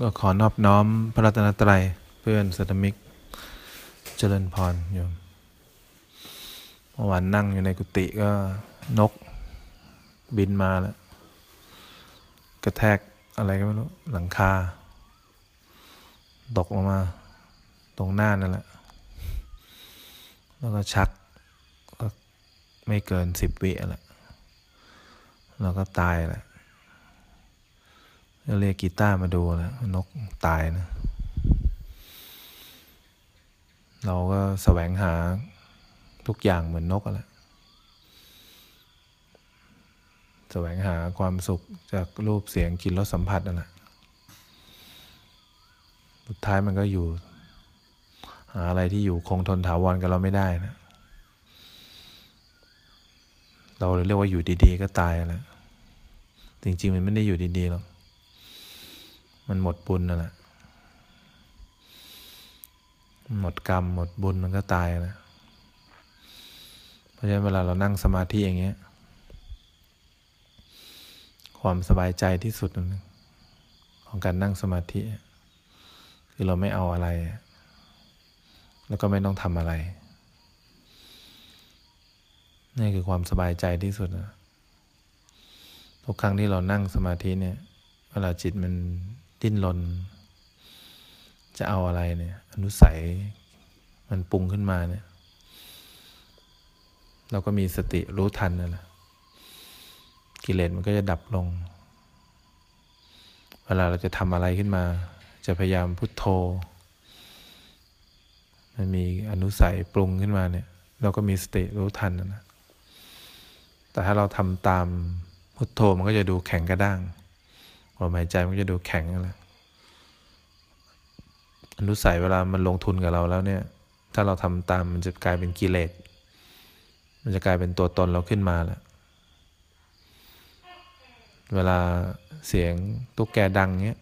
ก็ขอนอบน้อมพระรัตนตรัยเพื่อนสัตมิก เจริญพรโยมเมื่อวานนั่งอยู่ในกุฏิก็นกบินมาแล้ว กระแทกอะไรก็ไม่รู้ หลังคา ตกลงมา ตรงหน้านั่นแหละ แล้วก็ชักก็ไม่เกินสิบวิแหละแล้วก็ตายแหละ เรียกกีตาร์มาดูนะนกตายนะ เราก็แสวงหาทุกอย่างเหมือนนกแหละแสวงหาความสุขจากรูปเสียงกลิ่นรสสัมผัสนั่นแหละสุดท้ายมันก็อยู่ หาอะไรที่อยู่คงทนถาวรกับเราไม่ได้นะ เราเรียกว่าอยู่ดีๆ ก็ตายแล้ว จริง ๆ มันไม่ได้อยู่ดีๆหรอก มันหมดบุญนั่นแหละ หมดกรรม หมดบุญมันก็ตายนะเพราะฉะนั้นเวลาเรานั่งสมาธิอย่างเงี้ย ความสบายใจที่สุดนึงของการนั่งสมาธิ คือเราไม่เอาอะไร แล้วก็ไม่ต้องทำอะไร นี่คือความสบายใจที่สุดนะทุกครั้งที่เรานั่งสมาธิเนี่ย เวลาจิตมัน ดิ้นรนจะเอาอะไรเนี่ย อนุสัยมันปรุงขึ้นมาเนี่ย เราก็มีสติรู้ทันนั่นแหละกิเลสมันก็จะดับลง เวลาเราจะทำอะไรขึ้นมา จะพยายามพุโทโธ มันมีอนุสัยปรุงขึ้นมาเนี่ย เราก็มีสติรู้ทันนะแต่ถ้าเราทำตามพุโทโธมันก็จะดูแข็งกระด้าง ลมหายใจมันจะดูแข็งอะไรอนุสัยเวลามันลงทุนกับเราแล้วเนี่ย ถ้าเราทำตามมันจะกลายเป็นกิเลส มันจะกลายเป็นตัวตนเราขึ้นมาแหละเวลาเสียงตุ๊กแกดังเงี้ย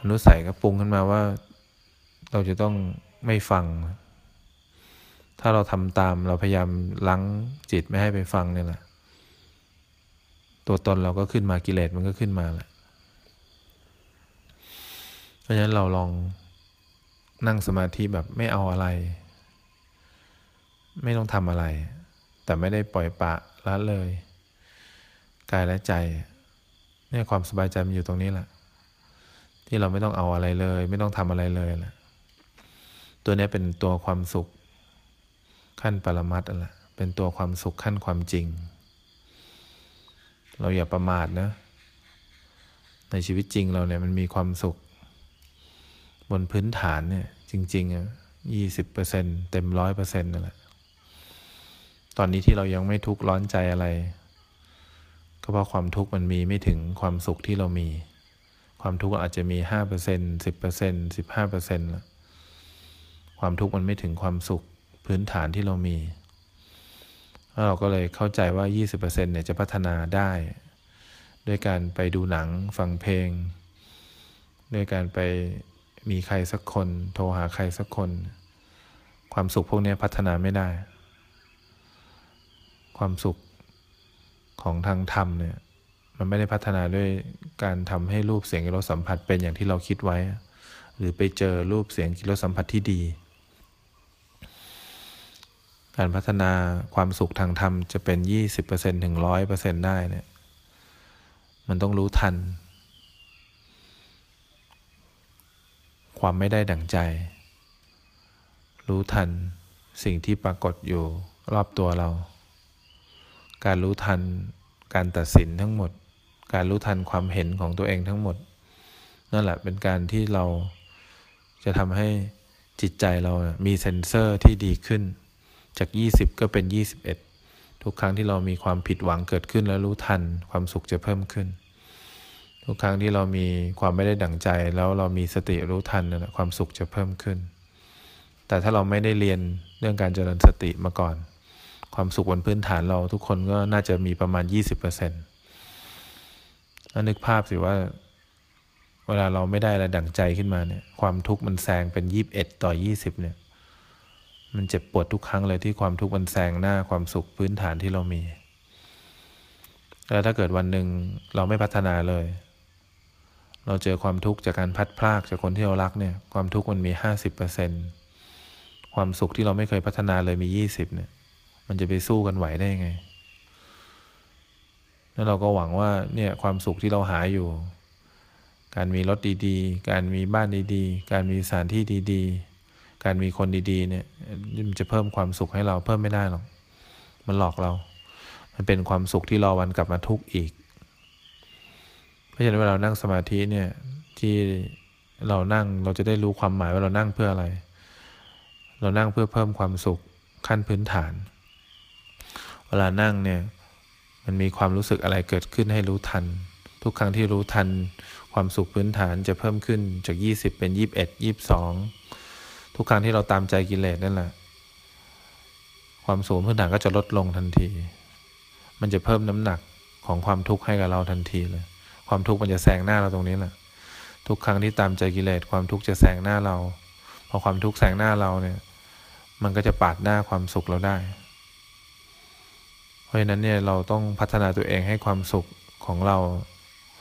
อนุสัยก็ปรุงขึ้นมาว่า เราจะต้องไม่ฟัง ถ้าเราทำตามเราพยายามลังจิตไม่ให้ไปฟังเนี่ยแหละ ตัวตนเราก็ขึ้นมากิเลสมันก็ขึ้นมาแหละเพราะฉะนั้นเราลองนั่งสมาธิแบบไม่เอาอะไร ไม่ต้องทำอะไร แต่ไม่ได้ปล่อยปะละเลย กายและใจเนี่ยความสบายใจมันอยู่ตรงนี้แหละที่เราไม่ต้องเอาอะไรเลย ไม่ต้องทำอะไรเลยแหละตัวนี้เป็นตัวความสุขขั้นปรมัตถ์แหละเป็นตัวความสุขขั้นความจริง เราอย่าประมาทนะ ในชีวิตจริงเราเนี่ยมันมีความสุข บนพื้นฐานเนี่ย จริงๆอะยี่สิบเปอร์เซ็นเต็มร้อยเปอร์เซ็นต์นั่นแหละ ตอนนี้ที่เรายังไม่ทุกข์ร้อนใจอะไร ก็เพราะความทุกข์มันมีไม่ถึงความสุขที่เรามี ความทุกข์อาจจะมีห้าเปอร์เซ็นสิบเปอร์เซ็นสิบห้าเปอร์เซ็นต์ละความทุกข์มันไม่ถึงความสุขพื้นฐานที่เรามี เราก็เลยเข้าใจว่า 20%เนี่ยจะพัฒนาได้ ด้วยการไปดูหนังฟังเพลง ด้วยการไปมีใครสักคน โทรหาใครสักคน ความสุขพวกนี้พัฒนาไม่ได้ ความสุขของทางธรรมเนี่ยมันไม่ได้พัฒนาด้วยการทำให้รูปเสียงกิรสัมผัสเป็นอย่างที่เราคิดไว้ หรือไปเจอรูปเสียงกิรสัมผัสที่ดี การพัฒนาความสุขทางธรรมจะเป็น 20%ถึง 100%ได้เนี่ย มันต้องรู้ทัน ความไม่ได้ดั่งใจ รู้ทันสิ่งที่ปรากฏอยู่รอบตัวเรา การรู้ทันการตัดสินทั้งหมด การรู้ทันความเห็นของตัวเองทั้งหมด นั่นแหละเป็นการที่เราจะทำให้จิตใจเรามีเซนเซอร์ที่ดีขึ้น จาก 20 ก็เป็น 21 ทุกครั้งที่เรามีความผิดหวังเกิดขึ้นแล้วรู้ทันความสุขจะเพิ่มขึ้น ทุกครั้งที่เรามีความไม่ได้ดั่งใจ แล้วเรามีสติรู้ทันนะความสุขจะเพิ่มขึ้น แต่ถ้าเราไม่ได้เรียนเรื่องการเจริญสติมาก่อน ความสุขบนพื้นฐานเราทุกคนก็น่าจะมีประมาณ 20%แล้วนึกภาพสิว่าเวลาเราไม่ได้อะไรดั่งใจขึ้นมาเนี่ย ความทุกข์มันแซงเป็น 21 ต่อ 20 เนี่ย มันเจ็บปวดทุกครั้งเลยที่ความทุกข์มันแซงหน้าความสุขพื้นฐานที่เรามี แล้วถ้าเกิดวันหนึ่งเราไม่พัฒนาเลย เราเจอความทุกข์จากการพัดพลากจากคนที่เรารักเนี่ย ความทุกข์มันมีห้าสิบเปอร์เซ็นความสุขที่เราไม่เคยพัฒนาเลยมียี่สิบเนี่ย มันจะไปสู้กันไหวได้ไง แล้วเราก็หวังว่าเนี่ยความสุขที่เราหาอยู่ การมีรถดีๆ การมีบ้านดีๆ การมีสถานที่ดี ๆ การมีคนดีๆ เนี่ยมันจะเพิ่มความสุขให้เราเพิ่มไม่ได้หรอก มันหลอกเรา มันเป็นความสุขที่รอวันกลับมาทุกข์อีก เพราะฉะนั้นเวลานั่งสมาธิเนี่ยที่เรานั่งเราจะได้รู้ความหมายว่าเรานั่งเพื่ออะไร เรานั่งเพื่อเพิ่มความสุขขั้นพื้นฐาน เวลานั่งเนี่ยมันมีความรู้สึกอะไรเกิดขึ้นให้รู้ทัน ทุกครั้งที่รู้ทันความสุขพื้นฐานจะเพิ่มขึ้นจาก 20 เป็น 21 22 ทุกครั้งที่เราตามใจกิเลสนั่นแหละ ความสูงพื้นฐานก็จะลดลงทันที มันจะเพิ่มน้ำหนักของความทุกข์ให้กับเราทันทีเลย ความทุกข์มันจะแซงหน้าเราตรงนี้แหละ ทุกครั้งที่ตามใจกิเลสความทุกข์จะแซงหน้าเรา พอความทุกข์แซงหน้าเราเนี่ย มันก็จะปาดหน้าความสุขเราได้ เพราะฉะนั้นเนี่ยเราต้องพัฒนาตัวเองให้ความสุขของเรา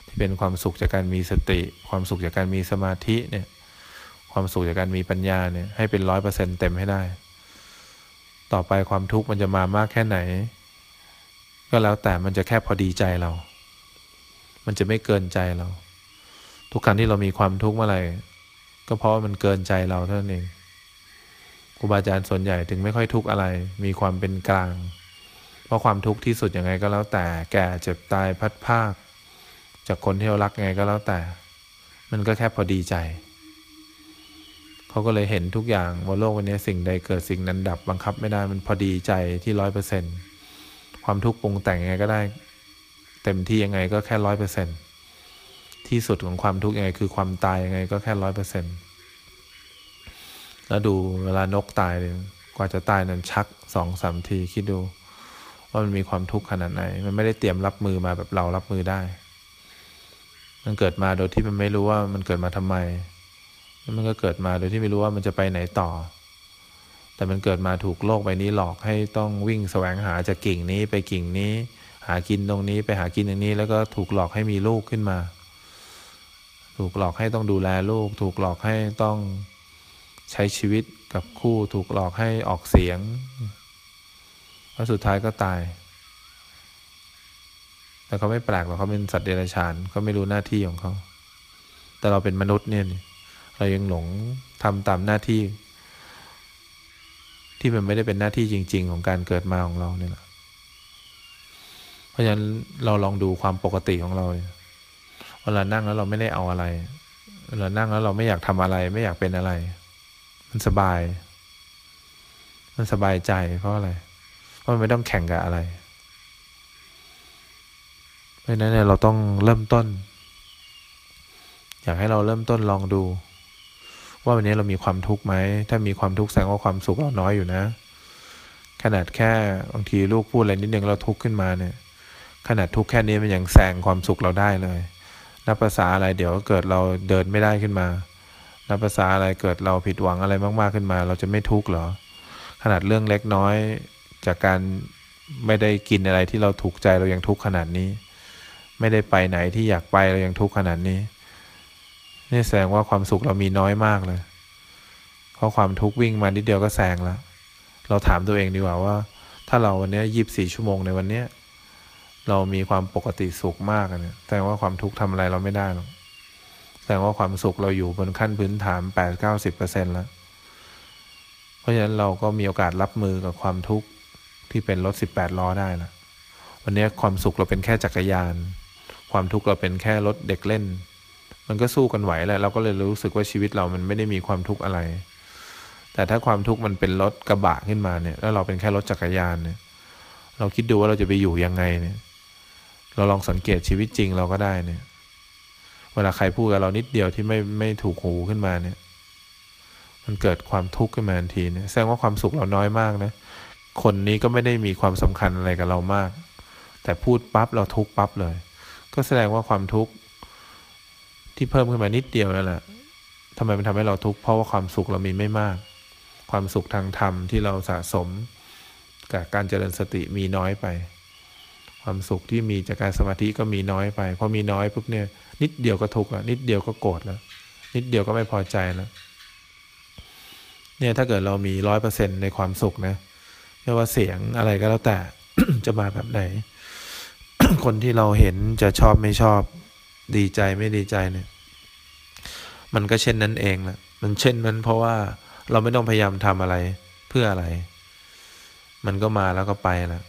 ที่เป็นความสุขจากการมีสติ ความสุขจากการมีสมาธิเนี่ย ความสุขจากการมีปัญญาเนี่ยให้เป็นร้อยเปอร์เซ็นเต็มให้ได้ ต่อไปความทุกข์มันจะมามากแค่ไหน ก็แล้วแต่มันจะแค่พอดีใจเรา มันจะไม่เกินใจเรา ทุกครั้งที่เรามีความทุกข์เมื่อไหร่ก็เพราะว่ามันเกินใจเราเท่านั้นเองครูบาอาจารย์ส่วนใหญ่ถึงไม่ค่อยทุกข์อะไร มีความเป็นกลาง เพราะความทุกข์ที่สุดยังไงก็แล้วแต่ แก่เจ็บตายพัดภาค จากคนที่เรารักไงก็แล้วแต่ มันก็แค่พอดีใจ เขาก็เลยเห็นทุกอย่างว่าโลกวันนี้สิ่งใดเกิดสิ่งนั้นดับบังคับไม่ได้มันพอดีใจที่ร้อยเปอร์เซ็นความทุกข์ปรุงแต่งยังไงก็ได้ เต็มที่ยังไงก็แค่ร้อยเปอร์เซ็นที่สุดของความทุกข์ยังไงคือความตายยังไงก็แค่ร้อยเปอร์เซ็นแล้วดูเวลานกตายเลยกว่าจะตายนั้นชักสองสามทีคิดดู ว่ามันมีความทุกข์ขนาดไหน มันไม่ได้เตรียมรับมือมาแบบเรารับมือได้ มันเกิดมาโดยที่มันไม่รู้ว่ามันเกิดมาทำไม มันก็เกิดมาโดยที่ไม่รู้ว่ามันจะไปไหนต่อ แต่มันเกิดมาถูกโลกใบนี้หลอกให้ต้องวิ่งแสวงหาจากกิ่งนี้ไปกิ่งนี้ หากินตรงนี้ไปหากินอย่างนี้ แล้วก็ถูกหลอกให้มีลูกขึ้นมา ถูกหลอกให้ต้องดูแลลูก ถูกหลอกให้ต้องใช้ชีวิตกับคู่ ถูกหลอกให้ออกเสียงแล้วสุดท้ายก็ตาย แต่เขาไม่แปลกหรอกเขาเป็นสัตว์เดรัจฉานเขาไม่รู้หน้าที่ของเขา แต่เราเป็นมนุษย์เนี่ย เรายังหลงทำตามหน้าที่ ที่มันไม่ได้เป็นหน้าที่จริง ๆ ของการเกิดมาของเราเนี่ยแหละเพราะฉะนั้นเราลองดูความปกติของเราเวลานั่งแล้วเราไม่ได้เอาอะไรเวลานั่งแล้วเราไม่อยากทำอะไร ไม่อยากเป็นอะไร มันสบาย มันสบายใจเพราะอะไร เพราะมันไม่ต้องแข่งกับอะไรเพราะฉะนั้นเนี่ยเราต้องเริ่มต้น อยากให้เราเริ่มต้นลองดู ว่าวันนี้เรามีความทุกข์ไหม ถ้ามีความทุกข์แสดงว่าความสุขเราน้อยอยู่นะ ขนาดแค่บางทีลูกพูดอะไรนิดนึงเราทุกข์ขึ้นมาเนี่ย ขนาดทุกข์แค่นี้มันยังแซงความสุขเราได้เลยนับภาษาอะไรเดี๋ยวเกิดเราเดินไม่ได้ขึ้นมานับภาษาอะไรเกิดเราผิดหวังอะไรมาก ๆขึ้นมา เราจะไม่ทุกข์หรอ ขนาดเรื่องเล็กน้อย จากการไม่ได้กินอะไรที่เราถูกใจเรายังทุกข์ขนาดนี้ ไม่ได้ไปไหนที่อยากไปเรายังทุกข์ขนาดนี้ นี่แสดงว่าความสุขเรามีน้อยมากเลย เพราะความทุกข์วิ่งมานิดเดียวก็แซงแล้ว เราถามตัวเองดีกว่าว่า ถ้าเราวันนี้ยีิบสี่ชั่วโมงในวันนี้เรามีความปกติสุขมากเนี่ยแต่ว่าความทุกข์ทำอะไรเราไม่ได้หรอกแต่ว่าความสุขเราอยู่บนขั้นพื้นฐานแปดเก้าสิบเปอร์เซ็นแล้ว เพราะฉะนั้นเราก็มีโอกาสรับมือกับความทุกข์ที่เป็นรถสิบแปดล้อได้ละวันนี้ความสุขเราเป็นแค่จักรยาน ความทุกข์เราเป็นแค่รถเด็กเล่น มันก็สู้กันไหวแหละเราก็เลยรู้สึกว่าชีวิตเรามันไม่ได้มีความทุกข์อะไร แต่ถ้าความทุกข์มันเป็นรถกระบะขึ้นมาเนี่ย แล้วเราเป็นแค่รถจักรยานเนี่ย เราคิดดูว่าเราจะไปอยู่ยังไงเนี่ย เราลองสังเกตชีวิตจริงเราก็ได้เนี่ย เวลาใครพูดกับเรานิดเดียวที่ไม่ไม่ถูกหูขึ้นมาเนี่ย มันเกิดความทุกข์ขึ้นมาทันทีเนี่ย แสดงว่าความสุขเราน้อยมากนะ คนนี้ก็ไม่ได้มีความสำคัญอะไรกับเรามาก แต่พูดปั๊บเราทุกปั๊บเลย ก็แสดงว่าความทุกข์ ที่เพิ่มขึ้นมานิดเดียวนั่นแหละทำไมมันทำให้เราทุกข์เพราะว่าความสุขเรามีไม่มาก ความสุขทางธรรมที่เราสะสมกับการเจริญสติมีน้อยไป ความสุขที่มีจากการสมาธิก็มีน้อยไปพอมีน้อยปุ๊บเนี่ยนิดเดียวก็ทุกข์แล้วนิดเดียวก็โกรธแล้วนิดเดียวก็ไม่พอใจแล้วเนี่ยถ้าเกิดเรามีร้อยเปอร์เซ็นในความสุขนะไม่ว่าเสียงอะไรก็แล้วแต่จะมาแบบไหน คนที่เราเห็นจะชอบไม่ชอบ ดีใจไม่ดีใจเนี่ย มันก็เช่นนั้นเองแหละมันเช่นนั้นเพราะว่าเราไม่ต้องพยายามทำอะไรเพื่ออะไร มันก็มาแล้วก็ไปแล้ว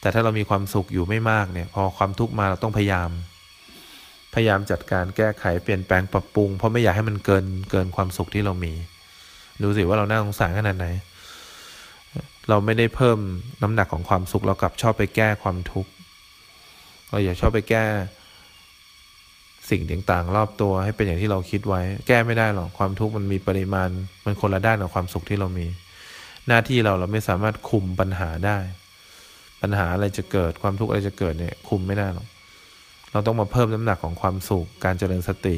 แต่ถ้าเรามีความสุขอยู่ไม่มากเนี่ย พอความทุกข์มาเราต้องพยายาม พยายามจัดการแก้ไขเปลี่ยนแปลงปรับปรุง เพราะไม่อยากให้มันเกินเกินความสุขที่เรามี ดูสิว่าเราน่าสงสารขนาดไหน เราไม่ได้เพิ่มน้ำหนักของความสุขเรากลับชอบไปแก้ความทุกข์เราอย่าชอบไปแก้ สิ่งต่างๆ รอบตัวให้เป็นอย่างที่เราคิดไว้ แก้ไม่ได้หรอกความทุกข์มันมีปริมาณ มันคนละด้านกับความสุขที่เรามี หน้าที่เราเราไม่สามารถคุมปัญหาได้ ปัญหาอะไรจะเกิดความทุกข์อะไรจะเกิดเนี่ยคุมไม่ได้หรอกเราต้องมาเพิ่มน้ำหนักของความสุขการเจริญสติ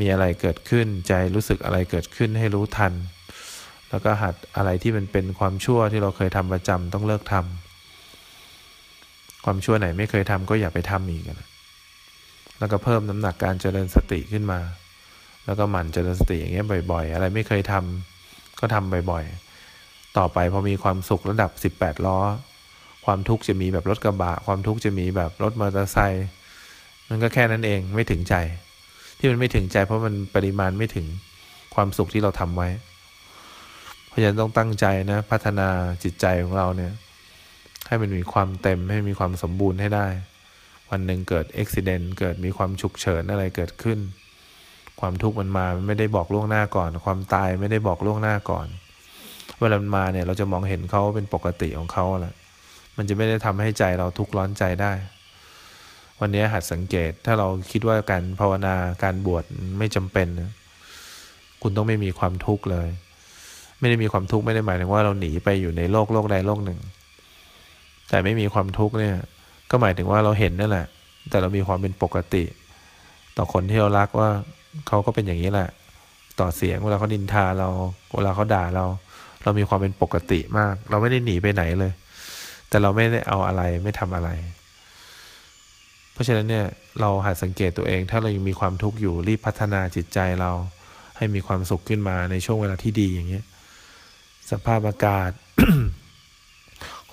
มีอะไรเกิดขึ้นใจรู้สึกอะไรเกิดขึ้นให้รู้ทัน แล้วก็หัดอะไรที่มันเป็นความชั่วที่เราเคยทำประจำต้องเลิกทำความชั่วไหนไม่เคยทำก็อย่าไปทำอีกนะ แล้วก็เพิ่มน้ำหนักการเจริญสติขึ้นมา แล้วก็หมั่นเจริญสติอย่างเงี้ยบ่อย ๆ อะไรไม่เคยทำก็ทำบ่อยๆ ต่อไปพอมีความสุขระดับ 18 ล้อ ความทุกข์จะมีแบบรถกระบะ ความทุกข์จะมีแบบรถมอเตอร์ไซค์มันก็แค่นั้นเองไม่ถึงใจ ที่มันไม่ถึงใจ เพราะมันปริมาณไม่ถึงความสุขที่เราทำไว้ เพราะฉะนั้นต้องตั้งใจนะพัฒนาจิตใจของเราเนี่ยให้มันมีความเต็มให้มีความสมบูรณ์ให้ได้ วันหนึ่งเกิดอุบิเหตุเกิดมีความฉุกเฉินอะไรเกิดขึ้น ความทุกข์มันมาไม่ได้บอกล่วงหน้าก่อน ความตายไม่ได้บอกล่วงหน้าก่อน เวลามันมาเนี่ยเราจะมองเห็นเขาเป็นปกติของเขาแหละมันจะไม่ได้ทำให้ใจเราทุกข์ร้อนใจได้ วันนี้หัดสังเกตถ้าเราคิดว่าการภาวนาการบวชไม่จำเป็นคุณต้องไม่มีความทุกข์เลย ไม่ได้มีความทุกข์ไม่ได้หมายถึงว่าเราหนีไปอยู่ในโลกโลกใดโลกหนึ่ง แต่ไม่มีความทุกข์เนี่ย ก็หมายถึงว่าเราเห็นนั่นแหละ แต่เรามีความเป็นปกติ ต่อคนที่เรารักว่าเขาก็เป็นอย่างนี้แหละ ต่อเสียงเวลาเขาดินทาเราเวลาเขาด่าเรา เรามีความเป็นปกติมาก เราไม่ได้หนีไปไหนเลย แต่เราไม่ได้เอาอะไรไม่ทำอะไร เพราะฉะนั้นเนี่ยเราหัดสังเกตตัวเอง ถ้าเรายังมีความทุกข์อยู่รีบพัฒนาจิตใจเรา ให้มีความสุขขึ้นมาในช่วงเวลาที่ดีอย่างเงี้ยสภาพอากาศ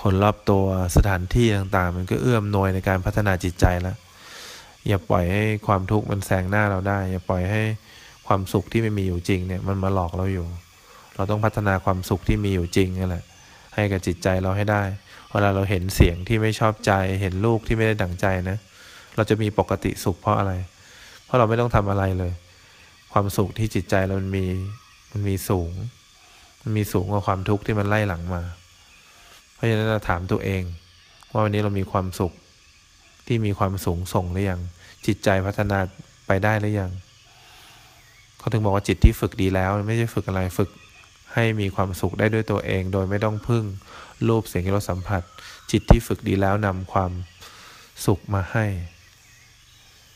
คนรอบตัวสถานที่ต่างๆ มันก็เอื้อมหน่วยในการพัฒนาจิตใจแล้วอย่าปล่อยให้ความทุกข์มันแซงหน้าเราได้ อย่าปล่อยให้ความสุขที่ไม่มีอยู่จริงเนี่ยมันมาหลอกเราอยู่ เราต้องพัฒนาความสุขที่มีอยู่จริงนั่นแหละให้กับจิตใจเราให้ได้เวลาเราเห็นเสียงที่ไม่ชอบใจ เห็นลูกที่ไม่ได้ดั่งใจนะเราจะมีปกติสุขเพราะอะไร เพราะเราไม่ต้องทำอะไรเลย ความสุขที่จิตใจเรามันมีมันมีสูง มันมีสูงกว่าความทุกข์ที่มันไล่หลังมา เพราะฉะนั้นเราถามตัวเอง ว่าวันนี้เรามีความสุขที่มีความสูงส่งหรือยัง จิตใจพัฒนาไปได้หรือยังเขาถึงบอกว่าจิตที่ฝึกดีแล้ว ไม่ใช่ฝึกอะไรฝึกให้มีความสุขได้ด้วยตัวเอง โดยไม่ต้องพึ่งรูปเสียงที่เราสัมผัส จิตที่ฝึกดีแล้วนำความสุขมาให้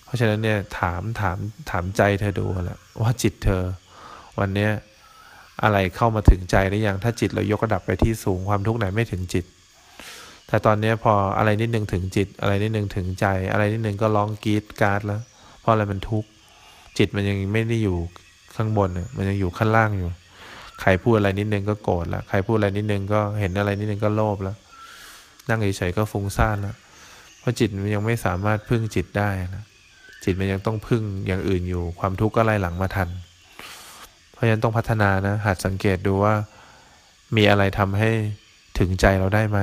เพราะฉะนั้นเนี่ยถามถามถามใจเธอดูแหละว่าจิตเธอ วันเนี้ย อะไรเข้ามาถึงใจหรือยังถ้าจิตเรายกระดับไปที่สูงความทุกข์ไหนไม่ถึงจิต แต่ตอนนี้พออะไรนิดนึงถึงจิต อะไรนิดนึงถึงใจ อะไรนิดนึงก็ร้องกรีดการ์ดแล้ว เพราะอะไรมันทุกข์จิตมันยังไม่ได้อยู่ข้างบนมันยังอยู่ข้างล่างอยู่ ใครพูดอะไรนิดนึงก็โกรธและใครพูดอะไรนิดนึงก็เห็นอะไรนิดนึงก็โลภแล้วนั่งเฉยๆก็ฟุ้งซ่านแล้วเพราะจิตมันยังไม่สามารถพึ่งจิตได้นะจิตมันยังต้องพึ่งอย่างอื่นอยู่ ความทุกข์ก็ไล่หลังมาทัน ราะฉะนั้นต้องพัฒนานะหัดสังเกตดูว่า มีอะไรทำให้ถึงใจเราได้ไหม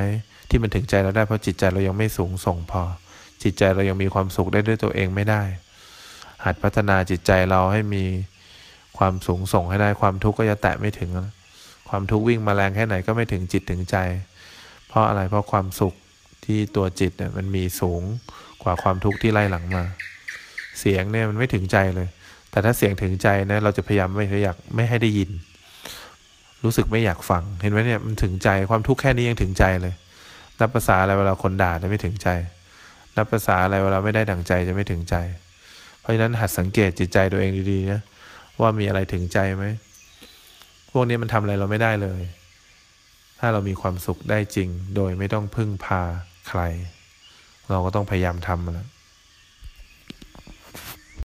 ที่มันถึงใจเราได้เพราะจิตใจเรายังไม่สูงส่งพอ จิตใจเรายังมีความสุขได้ด้วยตัวเองไม่ได้ หัดพัฒนาจิตใจเราให้มีความสูงส่งให้ได้ความทุกข์ก็จะแตะไม่ถึง ความทุกข์วิ่งมาแรงแค่ไหนก็ไม่ถึงจิตถึงใจ เพราะอะไรเพราะความสุขที่ตัวจิตเนี่ยมันมีสูงกว่าความทุกข์ที่ไล่หลังมา เสียงเนี่ยมันไม่ถึงใจเลย แต่ถ้าเสียงถึงใจนะ เราจะพยายามไม่อยากไม่ให้ได้ยิน รู้สึกไม่อยากฟัง เห็นไหมเนี่ยมันถึงใจความทุกข์แค่นี้ยังถึงใจเลย นับภาษาอะไรเวลาคนด่าจะไม่ถึงใจ นับภาษาอะไรเวลาไม่ได้ดั่งใจจะไม่ถึงใจ เพราะฉะนั้นหัดสังเกตจิตใจตัวเองดีๆนะว่ามีอะไรถึงใจไหม พวกนี้มันทำอะไรเราไม่ได้เลย ถ้าเรามีความสุขได้จริง โดยไม่ต้องพึ่งพาใคร เราก็ต้องพยายามทำมันนะ